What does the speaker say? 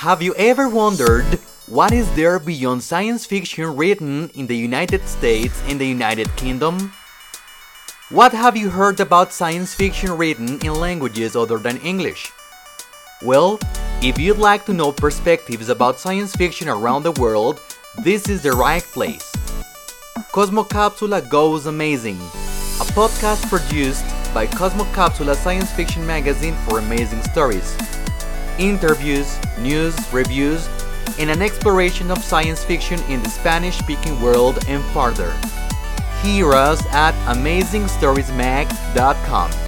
Have you ever wondered what is there beyond science fiction written in the United States and the United Kingdom? What have you heard about science fiction written in languages other than English? Well, if you'd like to know perspectives about science fiction around the world, this is the right place. Cosmocapsula Goes Amazing, a podcast produced by Cosmocapsula Science Fiction Magazine for amazing stories. Interviews, news, reviews, and an exploration of science fiction in the Spanish speaking world and farther. Hear us at AmazingStoriesMag.com.